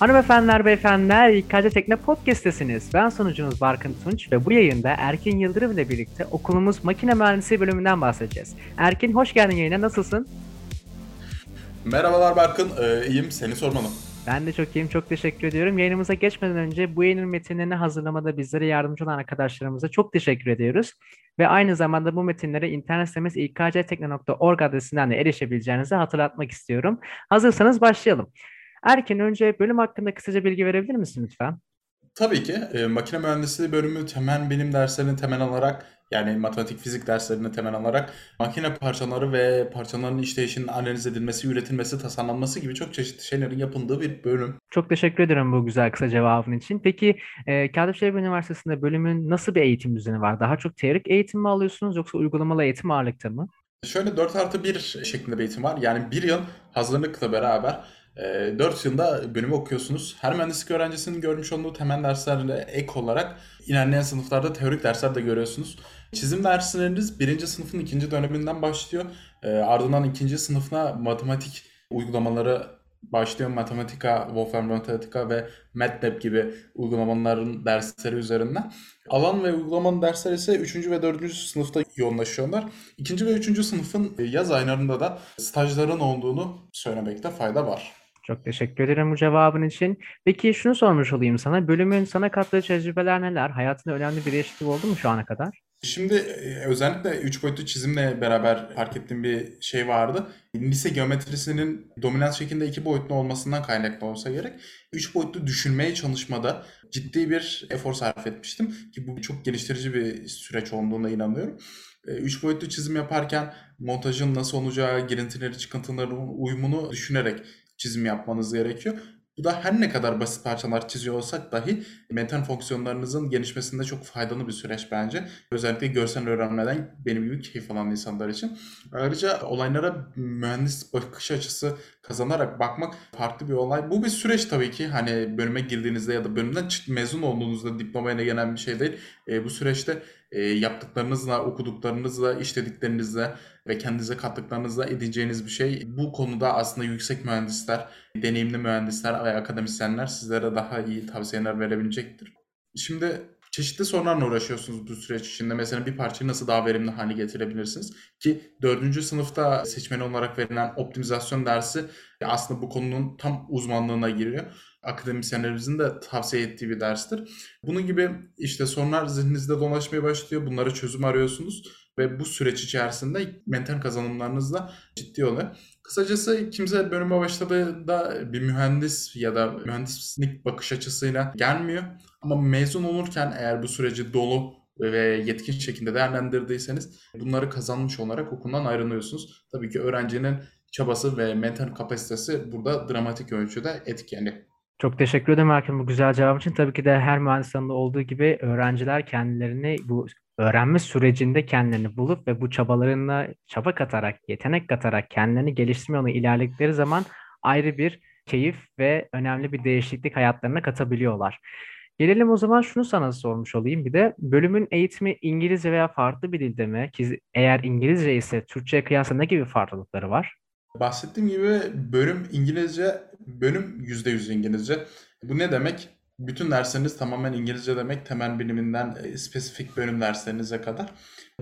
Hanımefendiler, beyefendiler, İKC Tekne Podcast'tesiniz. Ben sunucunuz Barkın Tunç ve bu yayında Erkin Yıldırım ile birlikte okulumuz makine mühendisliği bölümünden bahsedeceğiz. Erkin hoş geldin yayına, nasılsın? Merhabalar Barkın, ee, iyiyim. Seni sormalı. Ben de çok iyiyim, çok teşekkür ediyorum. Yayınımıza geçmeden önce bu yayının metinlerini hazırlamada bizlere yardımcı olan arkadaşlarımıza çok teşekkür ediyoruz. Ve aynı zamanda bu metinlere internet sitemiz ikctekne.org adresinden de erişebileceğinizi hatırlatmak istiyorum. Hazırsanız başlayalım. Erkin önce bölüm hakkında kısaca bilgi verebilir misin lütfen? Tabii ki e, makine mühendisliği bölümü temel bilim derslerini temel alarak yani matematik, fizik derslerini temel alarak makine parçaları ve parçaların işleyişinin analiz edilmesi, üretilmesi, tasarlanması gibi çok çeşitli şeylerin yapıldığı bir bölüm. Çok teşekkür ederim bu güzel kısa cevabın için. Peki e, Kağıthaneşehir Üniversitesi'nde bölümün nasıl bir eğitim düzeni var? Daha çok teorik eğitim mi alıyorsunuz yoksa uygulamalı eğitim ağırlıkta mı? Şöyle 4 artı 1 şeklinde bir eğitim var. Yani bir yıl hazırlıkla beraber 4 yılda bölümü okuyorsunuz. Her mühendislik öğrencisinin görmüş olduğu temel derslerle ek olarak ilerleyen sınıflarda teorik dersler de görüyorsunuz. Çizim dersleriniz birinci sınıfın ikinci döneminden başlıyor. Ardından ikinci sınıfına matematik uygulamaları başlıyor. Matematika, Wolfram Matematika ve MATLAB gibi uygulamaların dersleri üzerinden. Alan ve uygulamanın dersleri ise 3. ve 4. sınıfta yoğunlaşıyorlar. 2. ve 3. sınıfın yaz aylarında da stajların olduğunu söylemekte fayda var. Çok teşekkür ederim bu cevabın için. Peki şunu sormuş olayım sana. Bölümün sana kattığı tecrübeler neler? Hayatında önemli bir değişiklik oldu mu şu ana kadar? Şimdi özellikle 3 boyutlu çizimle beraber fark ettiğim bir şey vardı. Lise geometrisinin dominant şekilde 2 boyutlu olmasından kaynaklı olsa gerek. 3 boyutlu düşünmeye çalışmada ciddi bir efor sarf etmiştim. Ki bu çok geliştirici bir süreç olduğuna inanıyorum. 3 boyutlu çizim yaparken montajın nasıl olacağı, girintileri, çıkıntıların uyumunu düşünerek çizim yapmanız gerekiyor. Bu da her ne kadar basit parçalar çiziyor olsak dahi mental fonksiyonlarınızın gelişmesinde çok faydalı bir süreç bence. Özellikle görsel öğrenmeden benim gibi keyif alan insanlar için. Ayrıca olaylara mühendis bakış açısı kazanarak bakmak farklı bir olay. Bu bir süreç tabii ki. Hani bölüme girdiğinizde ya da bölümden mezun olduğunuzda diplomayla gelen bir şey değil. E, bu süreçte e, yaptıklarınızla, okuduklarınızla, işlediklerinizle ve kendinize kattıklarınızla edeceğiniz bir şey. Bu konuda aslında yüksek mühendisler, deneyimli mühendisler ve akademisyenler sizlere daha iyi tavsiyeler verebilecektir. Şimdi çeşitli sorunlarla uğraşıyorsunuz bu süreç içinde. Mesela bir parçayı nasıl daha verimli hale getirebilirsiniz? Ki dördüncü sınıfta seçmeni olarak verilen optimizasyon dersi aslında bu konunun tam uzmanlığına giriyor. Akademisyenlerimizin de tavsiye ettiği bir derstir. Bunun gibi işte sorunlar zihninizde dolaşmaya başlıyor. Bunlara çözüm arıyorsunuz ve bu süreç içerisinde mental kazanımlarınız da ciddi oluyor. Kısacası kimse bölüme başladığında bir mühendis ya da mühendislik bakış açısıyla gelmiyor. Ama mezun olurken eğer bu süreci dolu ve yetkin şekilde değerlendirdiyseniz bunları kazanmış olarak okuldan ayrılıyorsunuz. Tabii ki öğrencinin çabası ve mental kapasitesi burada dramatik ölçüde etkili. Çok teşekkür ederim Erkin bu güzel cevap için. Tabii ki de her mühendis alanında olduğu gibi öğrenciler kendilerini bu öğrenme sürecinde kendilerini bulup ve bu çabalarına çaba katarak, yetenek katarak kendilerini geliştirme yoluna ilerledikleri zaman ayrı bir keyif ve önemli bir değişiklik hayatlarına katabiliyorlar. Gelelim o zaman şunu sana sormuş olayım bir de bölümün eğitimi İngilizce veya farklı bir dilde mi? Ki eğer İngilizce ise Türkçe'ye kıyasla ne gibi farklılıkları var? Bahsettiğim gibi bölüm İngilizce, bölüm %100 İngilizce. Bu ne demek? Bütün dersleriniz tamamen İngilizce demek. Temel biliminden e, spesifik bölüm derslerinize kadar.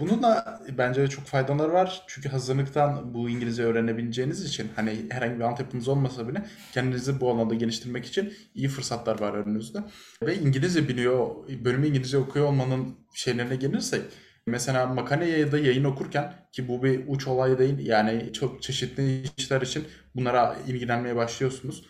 Bunun da bence çok faydaları var. Çünkü hazırlıktan bu İngilizce öğrenebileceğiniz için hani herhangi bir altyapınız olmasa bile kendinizi bu alanda geliştirmek için iyi fırsatlar var önünüzde. Ve İngilizce biliyor, bölümü İngilizce okuyor olmanın şeylerine gelirsek Mesela makale ya da yayın okurken ki bu bir uç olay değil yani çok çeşitli işler için bunlara ilgilenmeye başlıyorsunuz.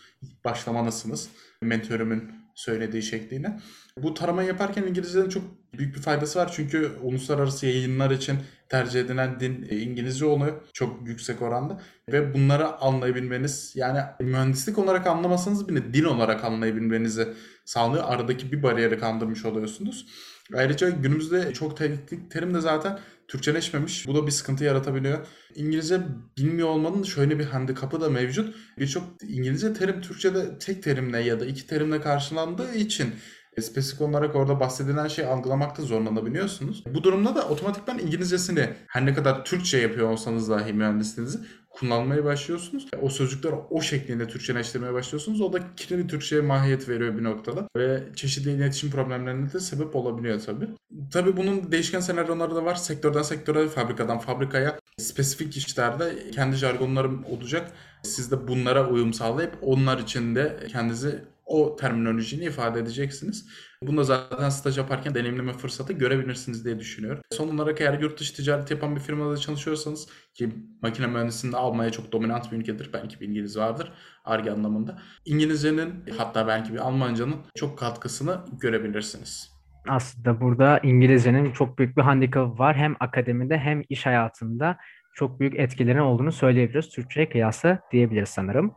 Başlamalısınız mentörümün söylediği şekliyle. Bu tarama yaparken İngilizcenin çok büyük bir faydası var çünkü uluslararası yayınlar için tercih edilen din İngilizce oluyor çok yüksek oranda ve bunları anlayabilmeniz yani mühendislik olarak anlamasanız bile din olarak anlayabilmenizi sağlıyor. Aradaki bir bariyeri kandırmış oluyorsunuz. Ayrıca günümüzde çok teknik terim de zaten Türkçeleşmemiş. Bu da bir sıkıntı yaratabiliyor. İngilizce bilmiyor olmanın şöyle bir handikapı da mevcut. Birçok İngilizce terim Türkçe'de tek terimle ya da iki terimle karşılandığı için spesifik olarak orada bahsedilen şeyi algılamakta zorlanabiliyorsunuz. Bu durumda da otomatikman İngilizcesini her ne kadar Türkçe yapıyor olsanız dahi mühendisliğinizi kullanmaya başlıyorsunuz. O sözcükleri o şeklinde Türkçeleştirmeye başlıyorsunuz. O da kirli Türkçe'ye mahiyet veriyor bir noktada. Ve çeşitli iletişim problemlerine de sebep olabiliyor tabii. Tabii bunun değişken senaryoları da var. Sektörden sektöre, fabrikadan fabrikaya spesifik işlerde kendi jargonlarım olacak. Siz de bunlara uyum sağlayıp onlar için de kendinizi o terminolojini ifade edeceksiniz. Bunu da zaten staj yaparken deneyimleme fırsatı görebilirsiniz diye düşünüyorum. Son olarak eğer yurt dışı ticaret yapan bir firmada çalışıyorsanız ki makine mühendisliğinde Almanya çok dominant bir ülkedir. Belki bir İngiliz vardır ARGE anlamında. İngilizcenin hatta belki bir Almancanın çok katkısını görebilirsiniz. Aslında burada İngilizcenin çok büyük bir handikapı var. Hem akademide hem iş hayatında çok büyük etkilerin olduğunu söyleyebiliriz. Türkçe'ye kıyasla diyebiliriz sanırım.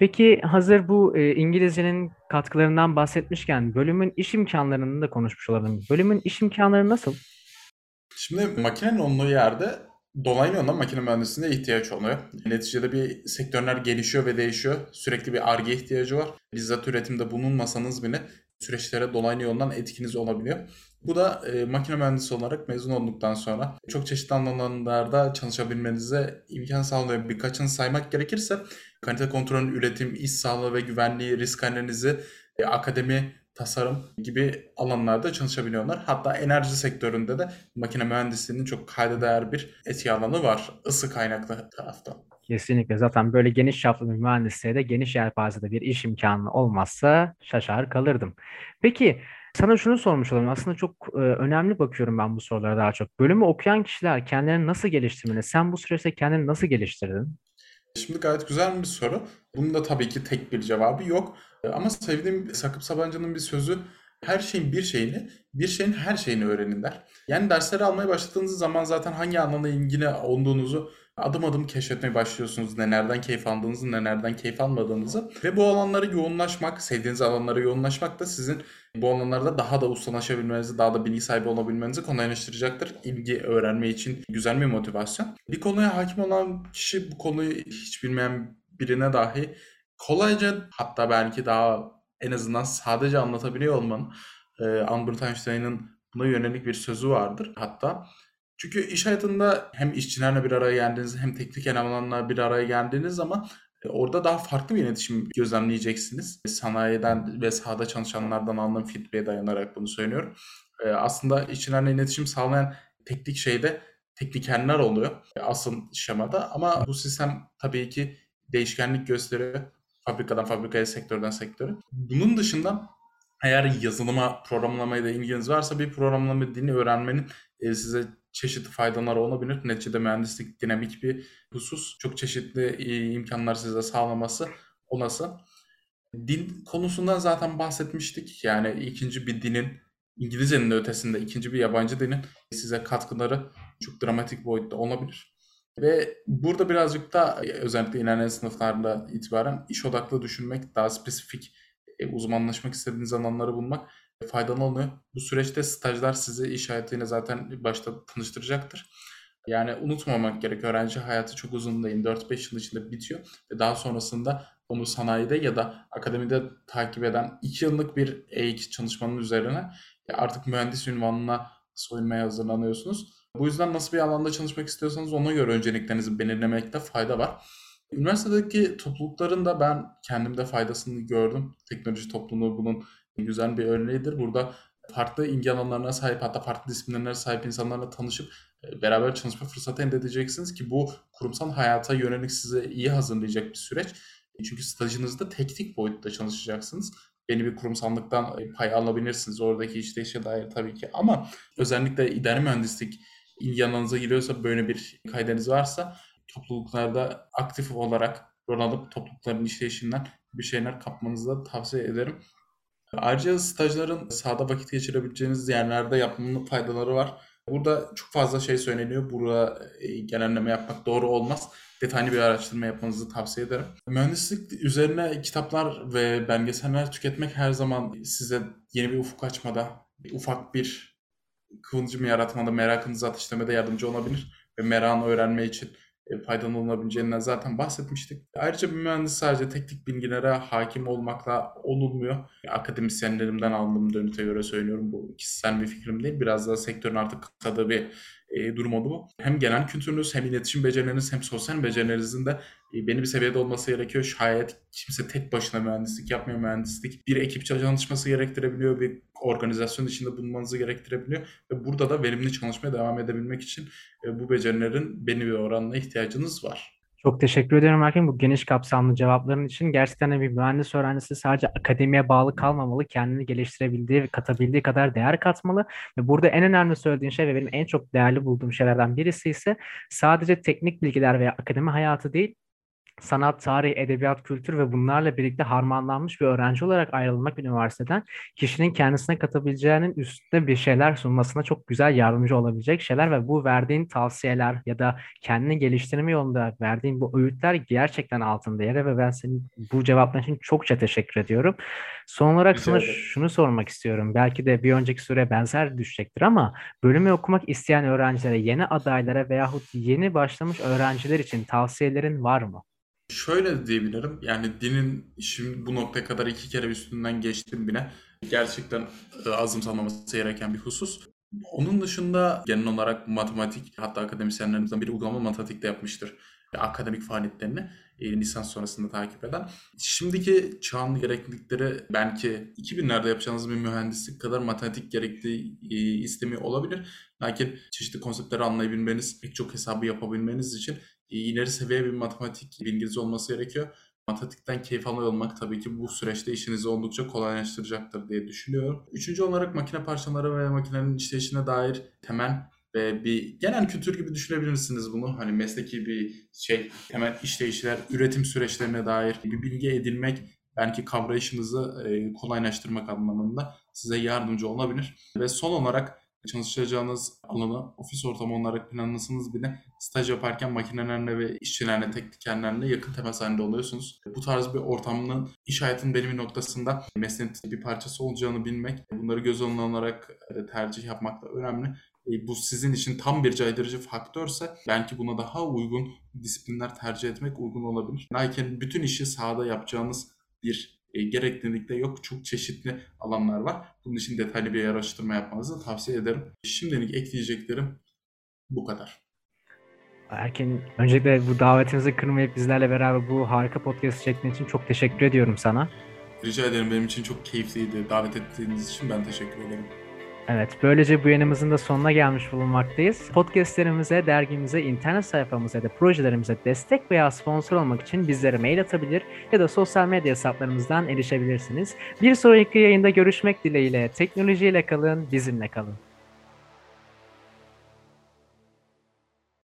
Peki hazır bu e, İngilizcenin katkılarından bahsetmişken bölümün iş imkanlarını da konuşmuş olalım. Bölümün iş imkanları nasıl? Şimdi makinenin olduğu yerde dolaylı yoldan makine mühendisliğine ihtiyaç oluyor. Neticede bir sektörler gelişiyor ve değişiyor. Sürekli bir ARGE ihtiyacı var. Bizzat üretimde bulunmasanız bile süreçlere dolaylı yoldan etkiniz olabiliyor. Bu da e, makine mühendisi olarak mezun olduktan sonra çok çeşitli alanlarda çalışabilmenize imkan sağlıyor. Birkaçını saymak gerekirse kalite kontrolün üretim, iş sağlığı ve güvenliği, risk analizi, e, akademi, tasarım gibi alanlarda çalışabiliyorlar. Hatta enerji sektöründe de makine mühendisliğinin çok kayda değer bir etki alanı var. Isı kaynaklı tarafta. Kesinlikle. Zaten böyle geniş çaplı bir mühendisliğe de geniş yelpazede bir iş imkanı olmazsa şaşar kalırdım. Peki sana şunu sormuş olalım. Aslında çok e, önemli bakıyorum ben bu sorulara daha çok. Bölümü okuyan kişiler kendilerini nasıl geliştirmeli? Sen bu süreçte kendini nasıl geliştirdin? Şimdi gayet güzel bir soru. Bunun da tabii ki tek bir cevabı yok. Ama sevdiğim Sakıp Sabancı'nın bir sözü her şeyin bir şeyini, bir şeyin her şeyini öğrenin der. Yani dersleri almaya başladığınız zaman zaten hangi alanla ilgili olduğunuzu adım adım keşfetmeye başlıyorsunuz. Ne nereden keyif aldığınızı, ne nereden keyif almadığınızı. Ve bu alanlara yoğunlaşmak, sevdiğiniz alanlara yoğunlaşmak da sizin bu alanlarda daha da ustalaşabilmenizi, daha da bilgi sahibi olabilmenizi kolaylaştıracaktır. İlgi öğrenme için güzel bir motivasyon. Bir konuya hakim olan kişi bu konuyu hiç bilmeyen birine dahi kolayca hatta belki daha en azından sadece anlatabiliyor olmanın e, Albert Einstein'ın buna yönelik bir sözü vardır. Hatta çünkü iş hayatında hem işçilerle bir araya geldiğiniz hem teknik elemanlarla bir araya geldiğiniz zaman e, orada daha farklı bir iletişim gözlemleyeceksiniz. Sanayiden ve sahada çalışanlardan aldığım feedback'e dayanarak bunu söylüyorum. E, aslında işçilerle iletişim sağlayan teknik şeyde teknikerler oluyor e, asıl şemada ama bu sistem tabii ki değişkenlik gösteriyor. Fabrikadan fabrikaya, sektörden sektöre. Bunun dışında eğer yazılıma, programlamaya da ilginiz varsa bir programlama dilini öğrenmenin size çeşitli faydaları olabilir. Neticede mühendislik dinamik bir husus. Çok çeşitli e, imkanlar size sağlaması olası. Dil konusundan zaten bahsetmiştik. Yani ikinci bir dinin İngilizcenin de ötesinde ikinci bir yabancı dilin size katkıları çok dramatik boyutta olabilir. Ve burada birazcık da e, özellikle ilerleyen sınıflarda itibaren iş odaklı düşünmek, daha spesifik e, uzmanlaşmak istediğiniz alanları bulmak oluyor. Bu süreçte stajlar sizi iş hayatıyla zaten başta tanıştıracaktır. Yani unutmamak gerek. Öğrenci hayatı çok uzun değil. 4-5 yıl içinde bitiyor. Ve daha sonrasında onu sanayide ya da akademide takip eden 2 yıllık bir EİK çalışmanın üzerine artık mühendis ünvanına soyunmaya hazırlanıyorsunuz. Bu yüzden nasıl bir alanda çalışmak istiyorsanız ona göre önceliklerinizi belirlemekte fayda var. Üniversitedeki toplulukların da ben kendimde faydasını gördüm. Teknoloji topluluğu bunun güzel bir örneğidir. Burada farklı ilgi alanlarına sahip hatta farklı disiplinlere sahip insanlarla tanışıp e, beraber çalışma fırsatı elde edeceksiniz ki bu kurumsal hayata yönelik size iyi hazırlayacak bir süreç. E, çünkü stajınızda teknik boyutta çalışacaksınız. Beni bir kurumsallıktan e, pay alabilirsiniz oradaki işleyişe dair tabii ki ama özellikle idari mühendislik ilgi giriyorsa böyle bir kaydınız varsa topluluklarda aktif olarak rol alıp toplulukların işleyişinden bir şeyler kapmanızı da tavsiye ederim. Ayrıca stajların sahada vakit geçirebileceğiniz yerlerde yapmanın faydaları var. Burada çok fazla şey söyleniyor. Burada e, genelleme yapmak doğru olmaz. Detaylı bir araştırma yapmanızı tavsiye ederim. Mühendislik üzerine kitaplar ve belgeseller tüketmek her zaman size yeni bir ufuk açmada, ufak bir kıvılcım yaratmada, merakınızı ateşlemede yardımcı olabilir. Ve merakını öğrenme için faydalanabileceğinden zaten bahsetmiştik. Ayrıca bir mühendis sadece teknik bilgilere hakim olmakla olunmuyor. Akademisyenlerimden aldığım dönüte göre söylüyorum. Bu kişisel bir fikrim değil. Biraz daha sektörün artık kısadığı bir e, durum oldu bu. Hem genel kültürünüz hem iletişim becerileriniz hem sosyal becerilerinizin de e, belli bir seviyede olması gerekiyor. Şayet kimse tek başına mühendislik yapmıyor mühendislik. Bir ekip çalışması gerektirebiliyor, bir organizasyon içinde bulunmanızı gerektirebiliyor. Ve burada da verimli çalışmaya devam edebilmek için e, bu becerilerin belli bir oranla ihtiyacınız var. Çok teşekkür ederim Erkin bu geniş kapsamlı cevapların için. Gerçekten bir mühendis öğrencisi sadece akademiye bağlı kalmamalı, kendini geliştirebildiği ve katabildiği kadar değer katmalı. Ve burada en önemli söylediğin şey ve benim en çok değerli bulduğum şeylerden birisi ise sadece teknik bilgiler veya akademi hayatı değil, sanat, tarih, edebiyat, kültür ve bunlarla birlikte harmanlanmış bir öğrenci olarak ayrılmak üniversiteden kişinin kendisine katabileceğinin üstünde bir şeyler sunmasına çok güzel yardımcı olabilecek şeyler ve bu verdiğin tavsiyeler ya da kendini geliştirme yolunda verdiğin bu öğütler gerçekten altın değeri ve ben senin bu cevapların için çokça teşekkür ediyorum. Son olarak Rica sana ederim. şunu sormak istiyorum. Belki de bir önceki süre benzer düşecektir ama bölümü okumak isteyen öğrencilere, yeni adaylara veyahut yeni başlamış öğrenciler için tavsiyelerin var mı? Şöyle diyebilirim. Yani dinin şimdi bu noktaya kadar iki kere üstünden geçtim bile. Gerçekten e, azımsanmaması gereken bir husus. Onun dışında genel olarak matematik hatta akademisyenlerimizden biri uygulama matematikte yapmıştır. Akademik faaliyetlerini e, lisans sonrasında takip eden. Şimdiki çağın gereklilikleri belki 2000'lerde yapacağınız bir mühendislik kadar matematik gerektiği e, istemiyor olabilir. Lakin çeşitli konseptleri anlayabilmeniz, pek çok hesabı yapabilmeniz için ileri seviye bir matematik bilginiz olması gerekiyor. Matematikten keyif alıyor olmak tabii ki bu süreçte işinizi oldukça kolaylaştıracaktır diye düşünüyorum. Üçüncü olarak makine parçaları ve makinenin işleyişine dair temel ve bir genel kültür gibi düşünebilirsiniz bunu. Hani mesleki bir şey, temel işleyişler, üretim süreçlerine dair bir bilgi edinmek belki kavrayışınızı kolaylaştırmak anlamında size yardımcı olabilir. Ve son olarak çalışacağınız alanı ofis ortamı olarak planlasanız bile staj yaparken makinelerle ve işçilerle, teknikerlerle yakın temas halinde oluyorsunuz. Bu tarz bir ortamın iş hayatının belli bir noktasında mesleğin bir parçası olacağını bilmek, bunları göz önüne alarak e, tercih yapmak da önemli. E, bu sizin için tam bir caydırıcı faktörse belki buna daha uygun disiplinler tercih etmek uygun olabilir. Lakin bütün işi sahada yapacağınız bir e, gereklilikte yok. Çok çeşitli alanlar var. Bunun için detaylı bir araştırma yapmanızı tavsiye ederim. Şimdilik ekleyeceklerim bu kadar. Erkin, öncelikle bu davetimizi kırmayıp bizlerle beraber bu harika podcast çektiğin için çok teşekkür ediyorum sana. Rica ederim benim için çok keyifliydi. Davet ettiğiniz için ben teşekkür ederim. Evet, böylece bu yayınımızın da sonuna gelmiş bulunmaktayız. Podcastlerimize, dergimize, internet sayfamıza ya da projelerimize destek veya sponsor olmak için bizlere mail atabilir ya da sosyal medya hesaplarımızdan erişebilirsiniz. Bir sonraki yayında görüşmek dileğiyle teknolojiyle kalın, bizimle kalın.